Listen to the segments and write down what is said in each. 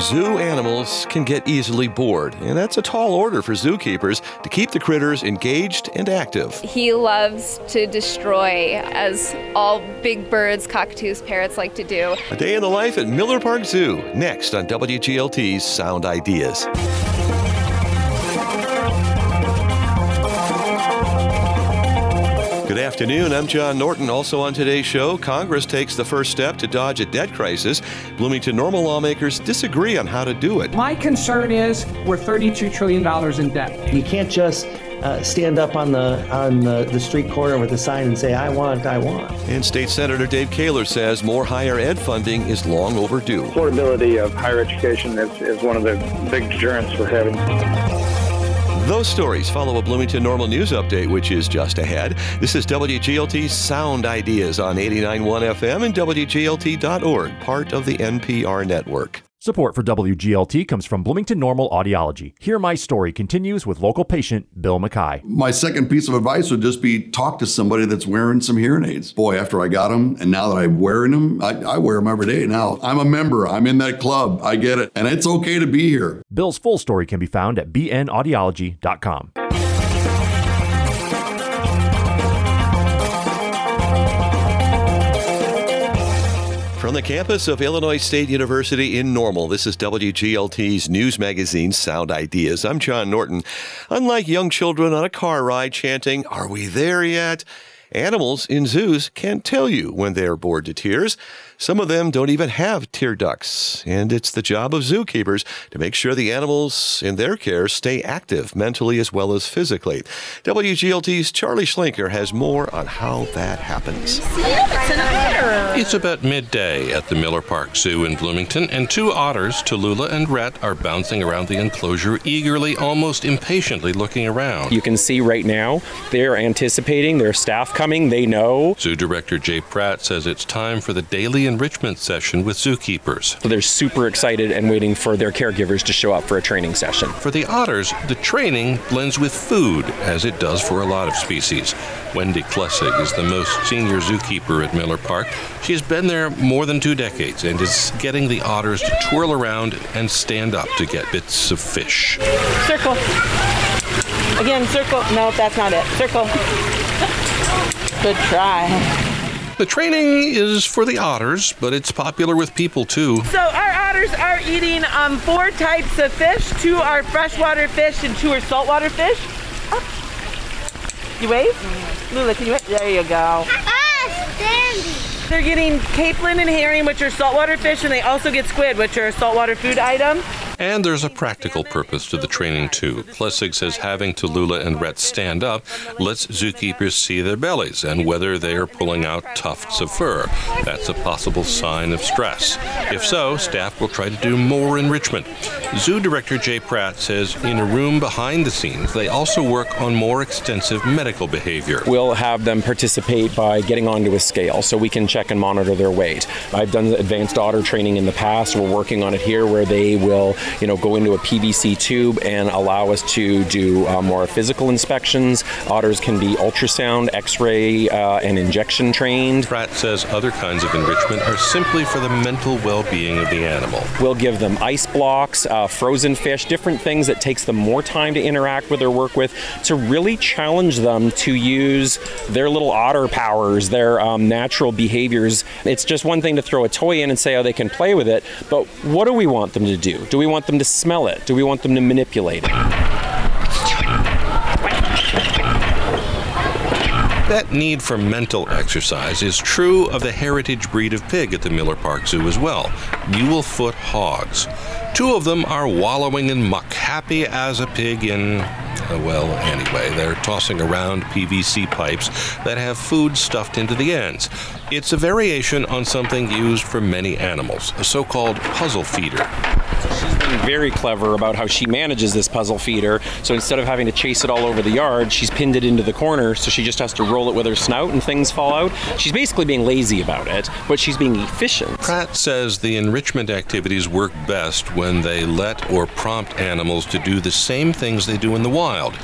Zoo animals can get easily bored, and that's a tall order for zookeepers to keep the critters engaged and active. He loves to destroy, as all big birds, cockatoos, parrots like to do. A day in the life at Miller Park Zoo, next on WGLT's Sound Ideas. Good afternoon. I'm John Norton. Also on today's show, Congress takes the first step to dodge a debt crisis. Bloomington Normal lawmakers disagree on how to do it. My concern is we're $32 trillion in debt. You can't just uh, stand up on the on the, the street corner with a sign and say, "I want, I want." And State Senator Dave Koehler says more higher ed funding is long overdue. Affordability of higher education is, is one of the big deterrents we're having. Those stories follow a Bloomington Normal News update, which is just ahead. This is WGLT Sound Ideas on 89.1 FM and WGLT.org, part of the NPR network. Support for WGLT comes from Bloomington Normal Audiology. Hear My Story continues with local patient Bill Mackay. My second piece of advice would just be talk to somebody that's wearing some hearing aids. Boy, after I got them, and now that I'm wearing them, I, I wear them every day now. I'm a member, I'm in that club, I get it, and it's okay to be here. Bill's full story can be found at bnaudiology.com. From the campus of Illinois State University in Normal, this is WGLT's news magazine, Sound Ideas. I'm John Norton. Unlike young children on a car ride chanting, Are we there yet? Animals in zoos can't tell you when they are bored to tears. Some of them don't even have tear ducts, and it's the job of zookeepers to make sure the animals in their care stay active mentally as well as physically. WGLT's Charlie Schlenker has more on how that happens. It's about midday at the Miller Park Zoo in Bloomington, and two otters, Tallulah and Rhett, are bouncing around the enclosure, eagerly, almost impatiently looking around. You can see right now they're anticipating their staff coming. They know. Zoo Director Jay Pratt says it's time for the daily enrichment session with zookeepers. They're super excited and waiting for their caregivers to show up for a training session. For the otters, the training blends with food, as it does for a lot of species. Wendy Klessig is the most senior zookeeper at Miller Park. She has been there more than two decades and is getting the otters to twirl around and stand up to get bits of fish. Circle. Again, circle. No, that's not it. Circle. Good try. The training is for the otters, but it's popular with people too. So our otters are eating um, four types of fish. Two are freshwater fish and two are saltwater fish. Up. You wave? Lula, can you wave? There you go. Ah, Sandy. They're getting capelin and herring, which are saltwater fish, and they also get squid, which are a saltwater food item. And there's a practical purpose to the training, too. Klessig says having Tallulah and Rhett stand up lets zookeepers see their bellies and whether they are pulling out tufts of fur. That's a possible sign of stress. If so, staff will try to do more enrichment. Zoo Director Jay Pratt says in a room behind the scenes, they also work on more extensive medical behavior. We'll have them participate by getting onto a scale so we can check and monitor their weight. I've done advanced otter training in the past. We're working on it here where they will you know, go into a PVC tube and allow us to do uh, more physical inspections. Otters can be ultrasound, X-ray, uh, and injection trained. Pratt says other kinds of enrichment are simply for the mental well-being of the animal. We'll give them ice blocks, uh, frozen fish, different things that takes them more time to interact with or work with to really challenge them to use their little otter powers, their um, natural behaviors. It's just one thing to throw a toy in and say, oh, they can play with it, but what do we want them to do? Do we want them to smell it? Do we want them to manipulate it? That need for mental exercise is true of the heritage breed of pig at the Miller Park Zoo as well Mulefoot hogs. Two of them are wallowing in muck, happy as a pig in. Uh, well, anyway, they're tossing around PVC pipes that have food stuffed into the ends. It's a variation on something used for many animals, a so called puzzle feeder. Very clever about how she manages this puzzle feeder. So instead of having to chase it all over the yard, she's pinned it into the corner, so she just has to roll it with her snout and things fall out. She's basically being lazy about it, but she's being efficient. Pratt says the enrichment activities work best when they let or prompt animals to do the same things they do in the wild.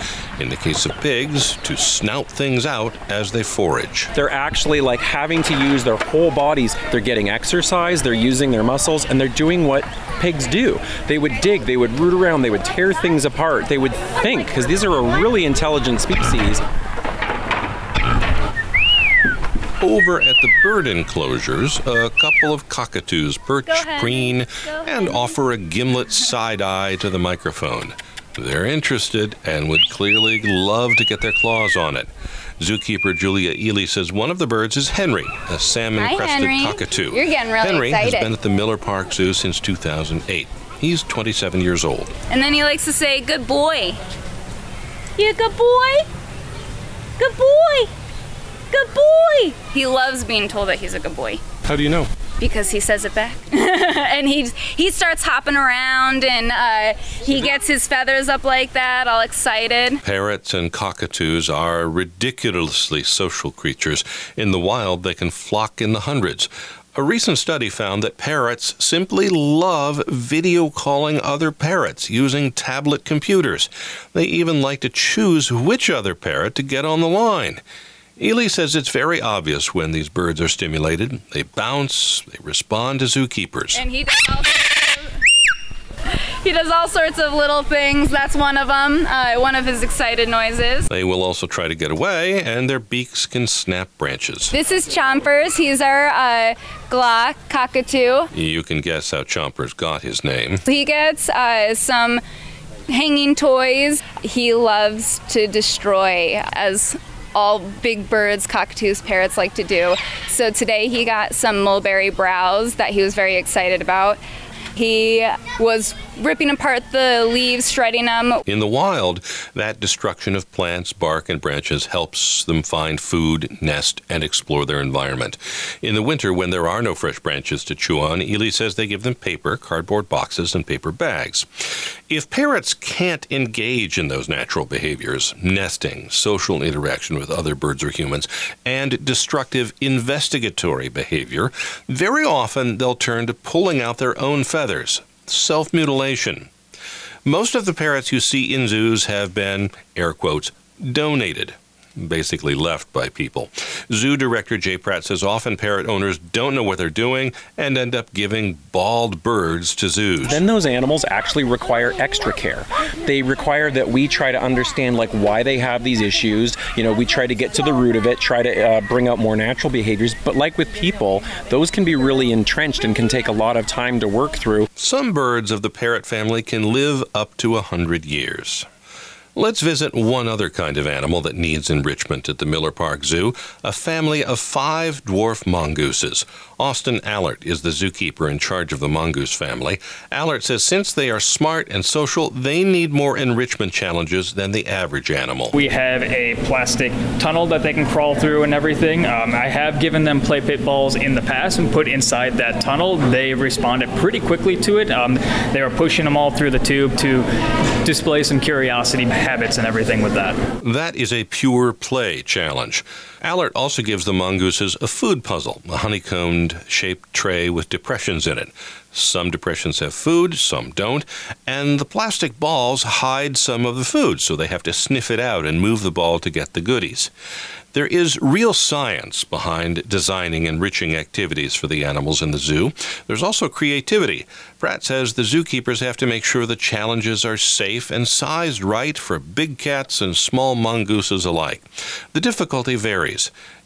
In the case of pigs, to snout things out as they forage. They're actually like having to use their whole bodies. They're getting exercise, they're using their muscles, and they're doing what pigs do. They would dig, they would root around, they would tear things apart, they would think, because these are a really intelligent species. Over at the bird enclosures, a couple of cockatoos perch green and offer a gimlet side eye to the microphone. They're interested and would clearly love to get their claws on it. Zookeeper Julia Ely says one of the birds is Henry, a salmon crested cockatoo. You're getting really Henry excited. has been at the Miller Park Zoo since 2008. He's 27 years old. And then he likes to say, Good boy. You a good boy? Good boy. Good boy. He loves being told that he's a good boy How do you know? Because he says it back. and he he starts hopping around and uh, he gets his feathers up like that, all excited. Parrots and cockatoos are ridiculously social creatures. In the wild, they can flock in the hundreds. A recent study found that parrots simply love video calling other parrots using tablet computers. They even like to choose which other parrot to get on the line. Ely says it's very obvious when these birds are stimulated. They bounce, they respond to zookeepers. And he does all he does all sorts of little things. That's one of them. Uh, one of his excited noises. They will also try to get away, and their beaks can snap branches. This is Chompers. He's our uh, Glock cockatoo. You can guess how Chompers got his name. He gets uh, some hanging toys. He loves to destroy, as all big birds, cockatoos, parrots like to do. So today he got some mulberry browse that he was very excited about. He was ripping apart the leaves, shredding them. In the wild, that destruction of plants, bark, and branches helps them find food, nest, and explore their environment. In the winter, when there are no fresh branches to chew on, Ely says they give them paper, cardboard boxes, and paper bags. If parrots can't engage in those natural behaviors, nesting, social interaction with other birds or humans, and destructive investigatory behavior, very often they'll turn to pulling out their own feathers, self mutilation. Most of the parrots you see in zoos have been, air quotes, donated. Basically left by people. Zoo director Jay Pratt says often parrot owners don't know what they're doing and end up giving bald birds to zoos. Then those animals actually require extra care. They require that we try to understand like why they have these issues. You know, we try to get to the root of it, try to uh, bring out more natural behaviors. But like with people, those can be really entrenched and can take a lot of time to work through. Some birds of the parrot family can live up to a hundred years. Let's visit one other kind of animal that needs enrichment at the Miller Park Zoo a family of five dwarf mongooses. Austin Allert is the zookeeper in charge of the mongoose family. Allert says since they are smart and social, they need more enrichment challenges than the average animal. We have a plastic tunnel that they can crawl through and everything. Um, I have given them play pit balls in the past and put inside that tunnel. They responded pretty quickly to it. Um, they were pushing them all through the tube to display some curiosity habits and everything with that. That is a pure play challenge. Allert also gives the mongooses a food puzzle, a honeycombed shaped tray with depressions in it. Some depressions have food, some don't, and the plastic balls hide some of the food, so they have to sniff it out and move the ball to get the goodies. There is real science behind designing enriching activities for the animals in the zoo. There's also creativity. Pratt says the zookeepers have to make sure the challenges are safe and sized right for big cats and small mongooses alike. The difficulty varies.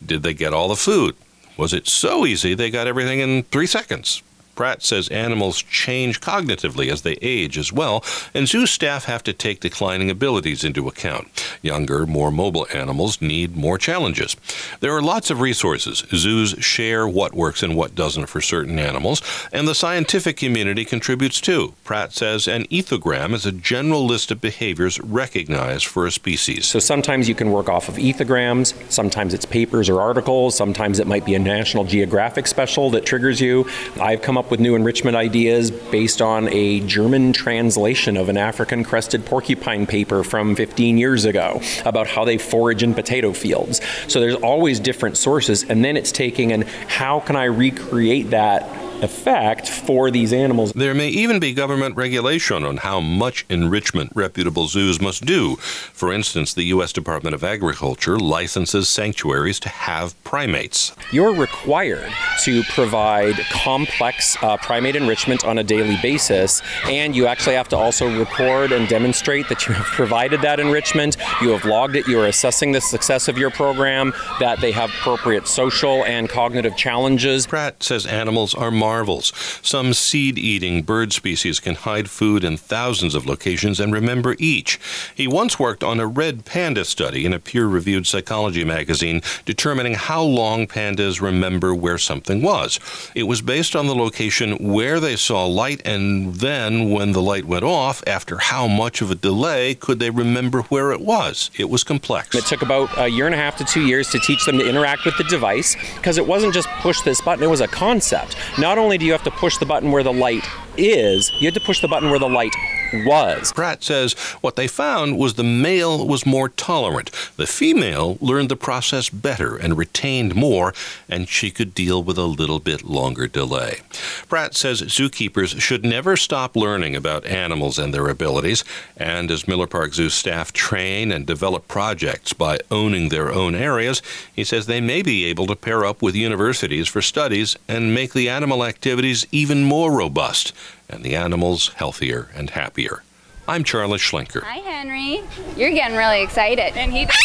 Did they get all the food? Was it so easy they got everything in three seconds? Pratt says animals change cognitively as they age as well, and zoo staff have to take declining abilities into account. Younger, more mobile animals need more challenges. There are lots of resources. Zoos share what works and what doesn't for certain animals, and the scientific community contributes too. Pratt says an ethogram is a general list of behaviors recognized for a species. So sometimes you can work off of ethograms, sometimes it's papers or articles, sometimes it might be a National Geographic special that triggers you. I've come up with new enrichment ideas based on a German translation of an African crested porcupine paper from 15 years ago about how they forage in potato fields. So there's always different sources, and then it's taking and how can I recreate that effect for these animals. There may even be government regulation on how much enrichment reputable zoos must do. For instance, the U.S. Department of Agriculture licenses sanctuaries to have primates. You're required to provide complex uh, primate enrichment on a daily basis, and you actually have to also record and demonstrate that you have provided that enrichment, you have logged it, you are assessing the success of your program, that they have appropriate social and cognitive challenges. Pratt says animals are marvels. Some seed eating bird species can hide food in thousands of locations and remember each. He once worked on a red panda study in a peer reviewed psychology magazine determining how long pandas remember where something was. It was based on the location where they saw light, and then when the light went off, after how much of a delay could they remember where it was? It was complex. It took about a year and a half to two years to teach them to interact with the device because it wasn't just push this button, it was a concept. Not not only do you have to push the button where the light is, you have to push the button where the light was. Pratt says what they found was the male was more tolerant. The female learned the process better and retained more, and she could deal with a little bit longer delay. Pratt says zookeepers should never stop learning about animals and their abilities, and as Miller Park Zoo staff train and develop projects by owning their own areas, he says they may be able to pair up with universities for studies and make the animal activities even more robust and the animals healthier and happier. I'm Charles Schlenker. Hi, Henry. You're getting really excited. And he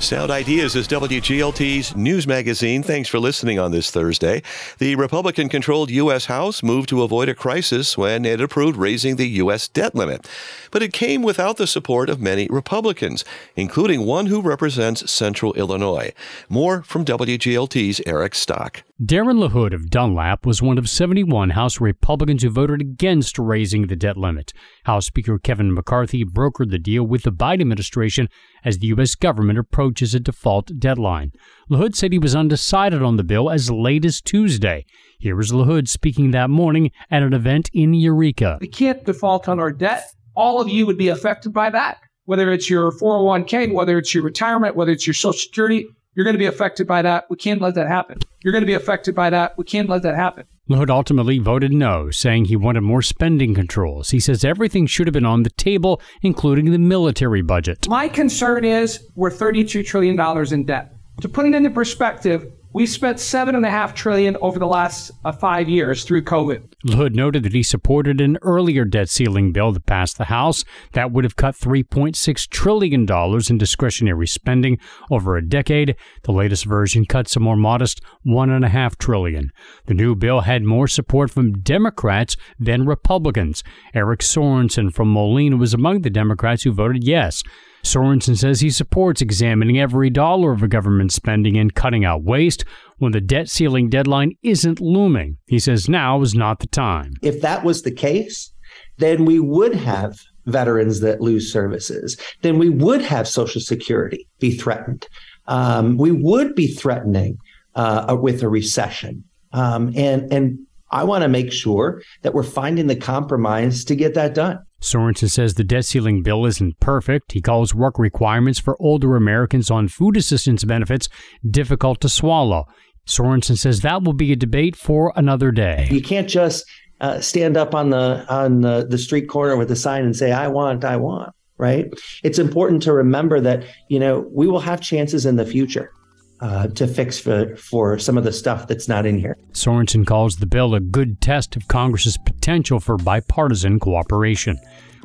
Sound Ideas is WGLT's news magazine. Thanks for listening on this Thursday. The Republican controlled U.S. House moved to avoid a crisis when it approved raising the U.S. debt limit. But it came without the support of many Republicans, including one who represents Central Illinois. More from WGLT's Eric Stock. Darren LaHood of Dunlap was one of 71 House Republicans who voted against raising the debt limit. House Speaker Kevin McCarthy brokered the deal with the Biden administration as the U.S. government approaches a default deadline. LaHood said he was undecided on the bill as late as Tuesday. Here was LaHood speaking that morning at an event in Eureka. We can't default on our debt. All of you would be affected by that, whether it's your 401k, whether it's your retirement, whether it's your Social Security. You're going to be affected by that. We can't let that happen. You're going to be affected by that. We can't let that happen. LaHood ultimately voted no, saying he wanted more spending controls. He says everything should have been on the table, including the military budget. My concern is we're $32 trillion in debt. To put it into perspective, we spent seven and a half trillion over the last uh, five years through COVID. LaHood noted that he supported an earlier debt ceiling bill that passed the House that would have cut $3.6 trillion in discretionary spending over a decade. The latest version cuts a more modest 1.5 trillion. The new bill had more support from Democrats than Republicans. Eric Sorensen from Moline was among the Democrats who voted yes. Sorensen says he supports examining every dollar of government spending and cutting out waste when the debt ceiling deadline isn't looming. He says now is not the time. If that was the case, then we would have veterans that lose services. Then we would have Social Security be threatened. Um, we would be threatening uh, with a recession. Um, and and I want to make sure that we're finding the compromise to get that done. Sorensen says the debt ceiling bill isn't perfect. He calls work requirements for older Americans on food assistance benefits difficult to swallow. Sorensen says that will be a debate for another day. You can't just uh, stand up on the on the, the street corner with a sign and say, "I want, I want." Right? It's important to remember that you know we will have chances in the future uh, to fix for, for some of the stuff that's not in here. Sorensen calls the bill a good test of Congress's potential for bipartisan cooperation.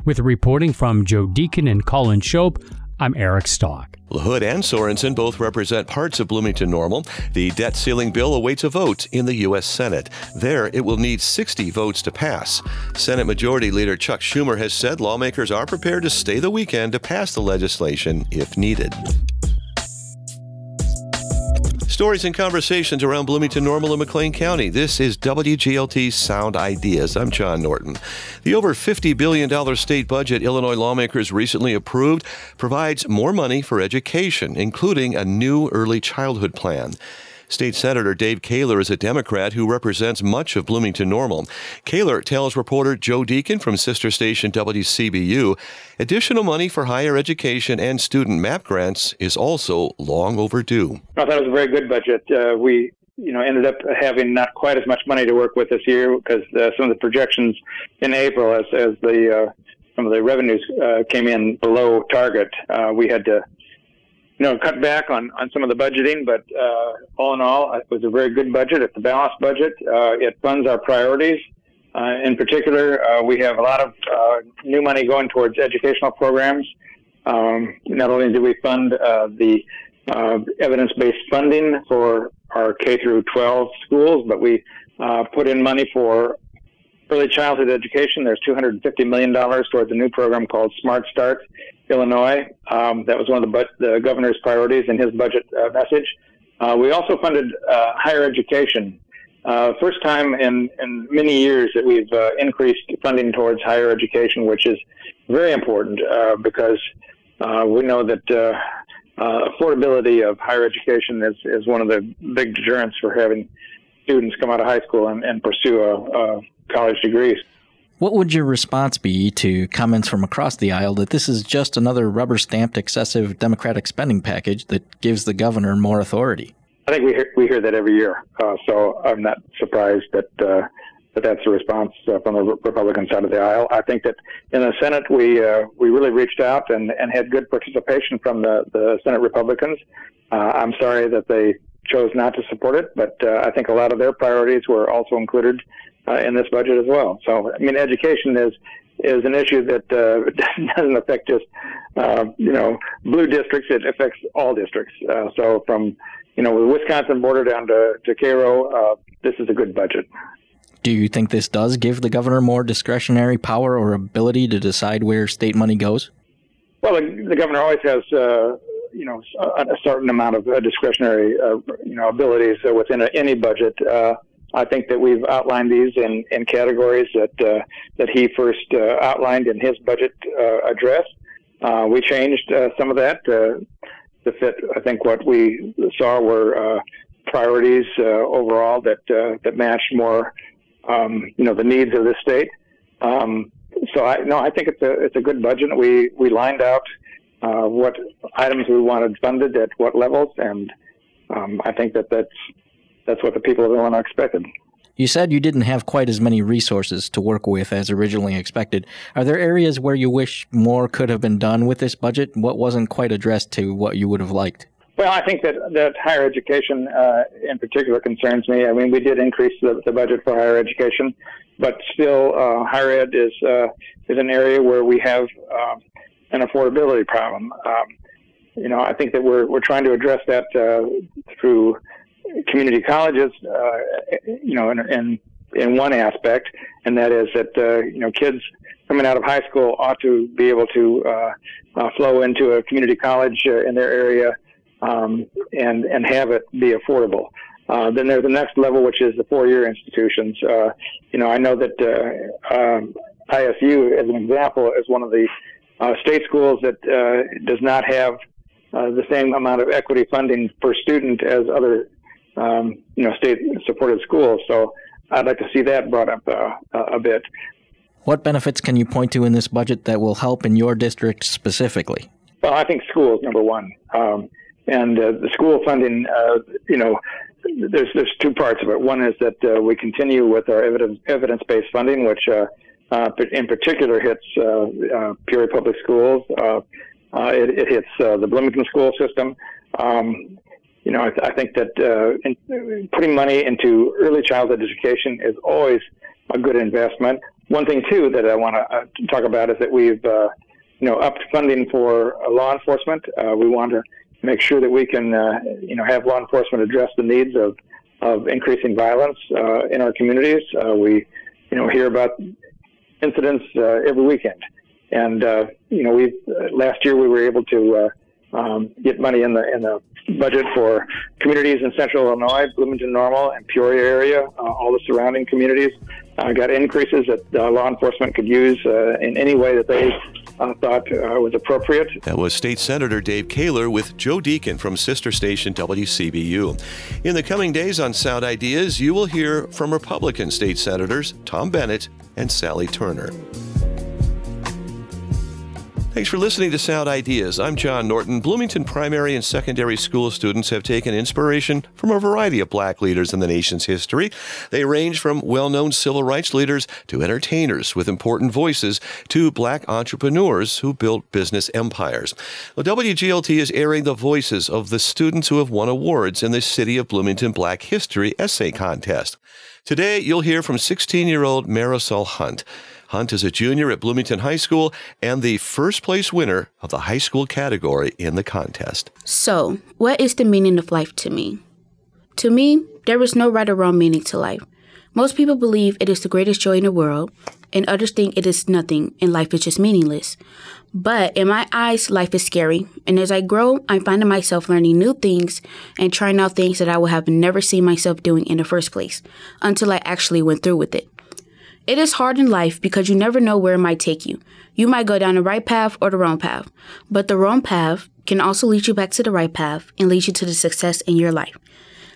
With reporting from Joe Deacon and Collin Schopp, I'm Eric Stock. LaHood and Sorensen both represent parts of Bloomington Normal. The debt ceiling bill awaits a vote in the U.S. Senate. There, it will need 60 votes to pass. Senate Majority Leader Chuck Schumer has said lawmakers are prepared to stay the weekend to pass the legislation if needed. Stories and conversations around Bloomington, Normal, and McLean County. This is WGLT's Sound Ideas. I'm John Norton. The over $50 billion state budget Illinois lawmakers recently approved provides more money for education, including a new early childhood plan. State Senator Dave Koehler is a Democrat who represents much of Bloomington Normal. Koehler tells reporter Joe Deacon from sister station WCBU additional money for higher education and student MAP grants is also long overdue. I thought it was a very good budget. Uh, we you know, ended up having not quite as much money to work with this year because uh, some of the projections in April, as as the uh, some of the revenues uh, came in below target, uh, we had to, you know, cut back on on some of the budgeting. But uh, all in all, it was a very good budget. It's a balanced budget. Uh, it funds our priorities. Uh, in particular, uh, we have a lot of uh, new money going towards educational programs. Um, not only do we fund uh, the uh, evidence-based funding for our K through 12 schools, but we uh, put in money for early childhood education. There's $250 million towards a new program called Smart Start Illinois. Um, that was one of the, the governor's priorities in his budget uh, message. Uh, we also funded uh, higher education. Uh, first time in, in many years that we've uh, increased funding towards higher education, which is very important because we know that uh, affordability of higher education is, is one of the big deterrents for having students come out of high school and, and pursue a, a college degrees. What would your response be to comments from across the aisle that this is just another rubber stamped excessive Democratic spending package that gives the governor more authority? I think we hear, we hear that every year, uh, so I'm not surprised that uh, that that's the response uh, from the Republican side of the aisle. I think that in the Senate we uh, we really reached out and, and had good participation from the, the Senate Republicans. Uh, I'm sorry that they chose not to support it, but uh, I think a lot of their priorities were also included uh, in this budget as well. So I mean, education is is an issue that uh, doesn't affect just you know blue districts; it affects all districts. so from you know the Wisconsin border down to to Cairo, this is a good budget. Do you think this does give the governor more discretionary power or ability to decide where state money goes? Well, the, the governor always has, uh, you know, a, a, certain amount of uh, discretionary, uh, you know, abilities within a, any budget. Uh, I think that we've outlined these in, in categories that uh, that he first uh, outlined in his budget address. we changed some of that to fit. I think what we saw were priorities overall that that matched more um, you know, the needs of the state. Um, so I no, I think it's a it's a good budget. We we lined out uh, what items we wanted funded at what levels, and um, I think that that's that's what the people of Illinois expected. You said you didn't have quite as many resources to work with as originally expected. Are there areas where you wish more could have been done with this budget? What wasn't quite addressed to what you would have liked? Well, I think that, that higher education uh, in particular concerns me. I mean, we did increase the, the budget for higher education, but still, uh, higher ed is uh, is an area where we have um, an affordability problem. Um, you know, I think that we're we're trying to address that uh, through community colleges. Uh, you know, in, in in one aspect, and that is that uh, you know kids coming out of high school ought to be able to flow into a community college in their area um, and and have it be affordable. Uh, then there's the next level, which is the four-year institutions. Uh, you know, I know that uh, um, ISU, as an example, is one of the uh, state schools that uh, does not have uh, the same amount of equity funding per student as other, um, you know, state-supported schools. So I'd like to see that brought up a bit. What benefits can you point to in this budget that will help in your district specifically? Well, I think schools number one. Um, and uh, the school funding, uh, you know, there's there's two parts of it. One is that uh, we continue with our evidence evidence based funding, which uh, in particular hits uh, uh, Peoria Public Schools. Uh, uh, it, it hits the Bloomington school system. Um, you know, I, th- I think that in, putting money into early childhood education is always a good investment. One thing too that I want to talk about is that we've you know upped funding for law enforcement. We want to make sure that we can, you know, have law enforcement address the needs of, of increasing violence uh, in our communities. Uh, we, you know, hear about incidents uh, every weekend, and uh, you know, we last year we were able to uh, um, get money in the in the budget for communities in Central Illinois, Bloomington Normal, and Peoria area, all the surrounding communities. got increases that law enforcement could use in any way that they uh, thought uh, was appropriate. That was State Senator Dave Koehler with Joe Deacon from sister station WCBU. In the coming days on Sound Ideas, you will hear from Republican state senators Tom Bennett and Sally Turner. Thanks for listening to Sound Ideas. I'm John Norton. Bloomington primary and secondary school students have taken inspiration from a variety of black leaders in the nation's history. They range from well known civil rights leaders to entertainers with important voices to black entrepreneurs who built business empires. Well, WGLT is airing the voices of the students who have won awards in the City of Bloomington Black History Essay Contest. Today, you'll hear from 16 year old Marisol Hunt. Hunt is a junior at Bloomington High School and the first place winner of the high school category in the contest. So, what is the meaning of life to me? To me, there is no right or wrong meaning to life. Most people believe it is the greatest joy in the world, and others think it is nothing and life is just meaningless. But in my eyes, life is scary, and as I grow, I'm finding myself learning new things and trying out things that I would have never seen myself doing in the first place until I actually went through with it. It is hard in life because you never know where it might take you. You might go down the right path or the wrong path, but the wrong path can also lead you back to the right path and lead you to the success in your life.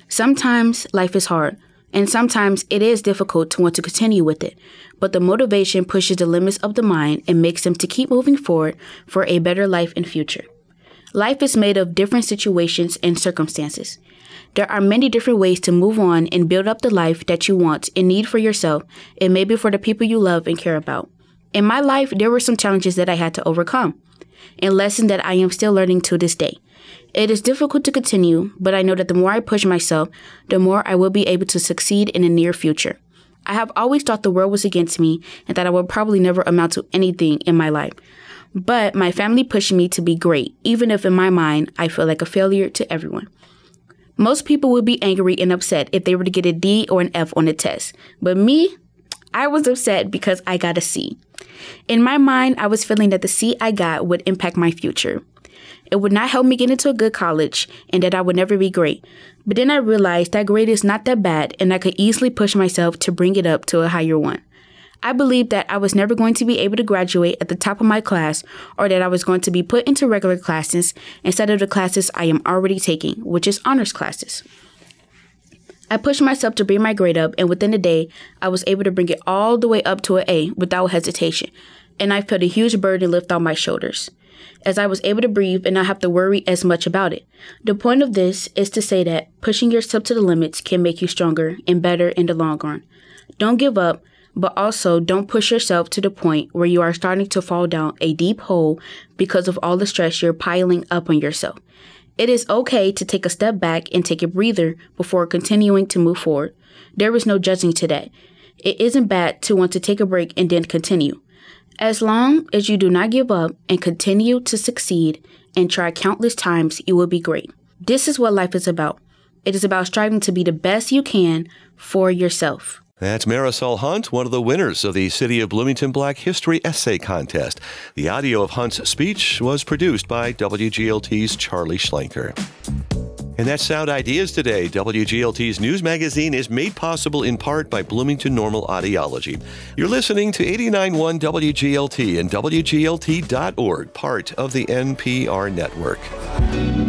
Sometimes life is hard, and sometimes it is difficult to want to continue with it, but the motivation pushes the limits of the mind and makes them to keep moving forward for a better life and future. Life is made of different situations and circumstances. There are many different ways to move on and build up the life that you want and need for yourself and maybe for the people you love and care about. In my life, there were some challenges that I had to overcome and lessons that I am still learning to this day. It is difficult to continue, but I know that the more I push myself, the more I will be able to succeed in the near future. I have always thought the world was against me and that I would probably never amount to anything in my life. But my family pushed me to be great, even if in my mind I feel like a failure to everyone. Most people would be angry and upset if they were to get a D or an F on a test. But me, I was upset because I got a C. In my mind, I was feeling that the C I got would impact my future. It would not help me get into a good college and that I would never be great. But then I realized that grade is not that bad and I could easily push myself to bring it up to a higher one. I believed that I was never going to be able to graduate at the top of my class or that I was going to be put into regular classes instead of the classes I am already taking, which is honors classes. I pushed myself to bring my grade up, and within a day, I was able to bring it all the way up to an A without hesitation, and I felt a huge burden lift off my shoulders as I was able to breathe and not have to worry as much about it. The point of this is to say that pushing yourself to the limits can make you stronger and better in the long run. Don't give up, but also don't push yourself to the point where you are starting to fall down a deep hole because of all the stress you're piling up on yourself. It is okay to take a step back and take a breather before continuing to move forward. There is no judging to that. It isn't bad to want to take a break and then continue. As long as you do not give up and continue to succeed and try countless times, you will be great. This is what life is about. It is about striving to be the best you can for yourself. That's Marisol Hunt, one of the winners of the City of Bloomington Black History Essay Contest. The audio of Hunt's speech was produced by WGLT's Charlie Schlenker. And that's Sound Ideas today. WGLT's news magazine is made possible in part by Bloomington Normal Audiology. You're listening to 89.1 WGLT and WGLT.org, part of the NPR network.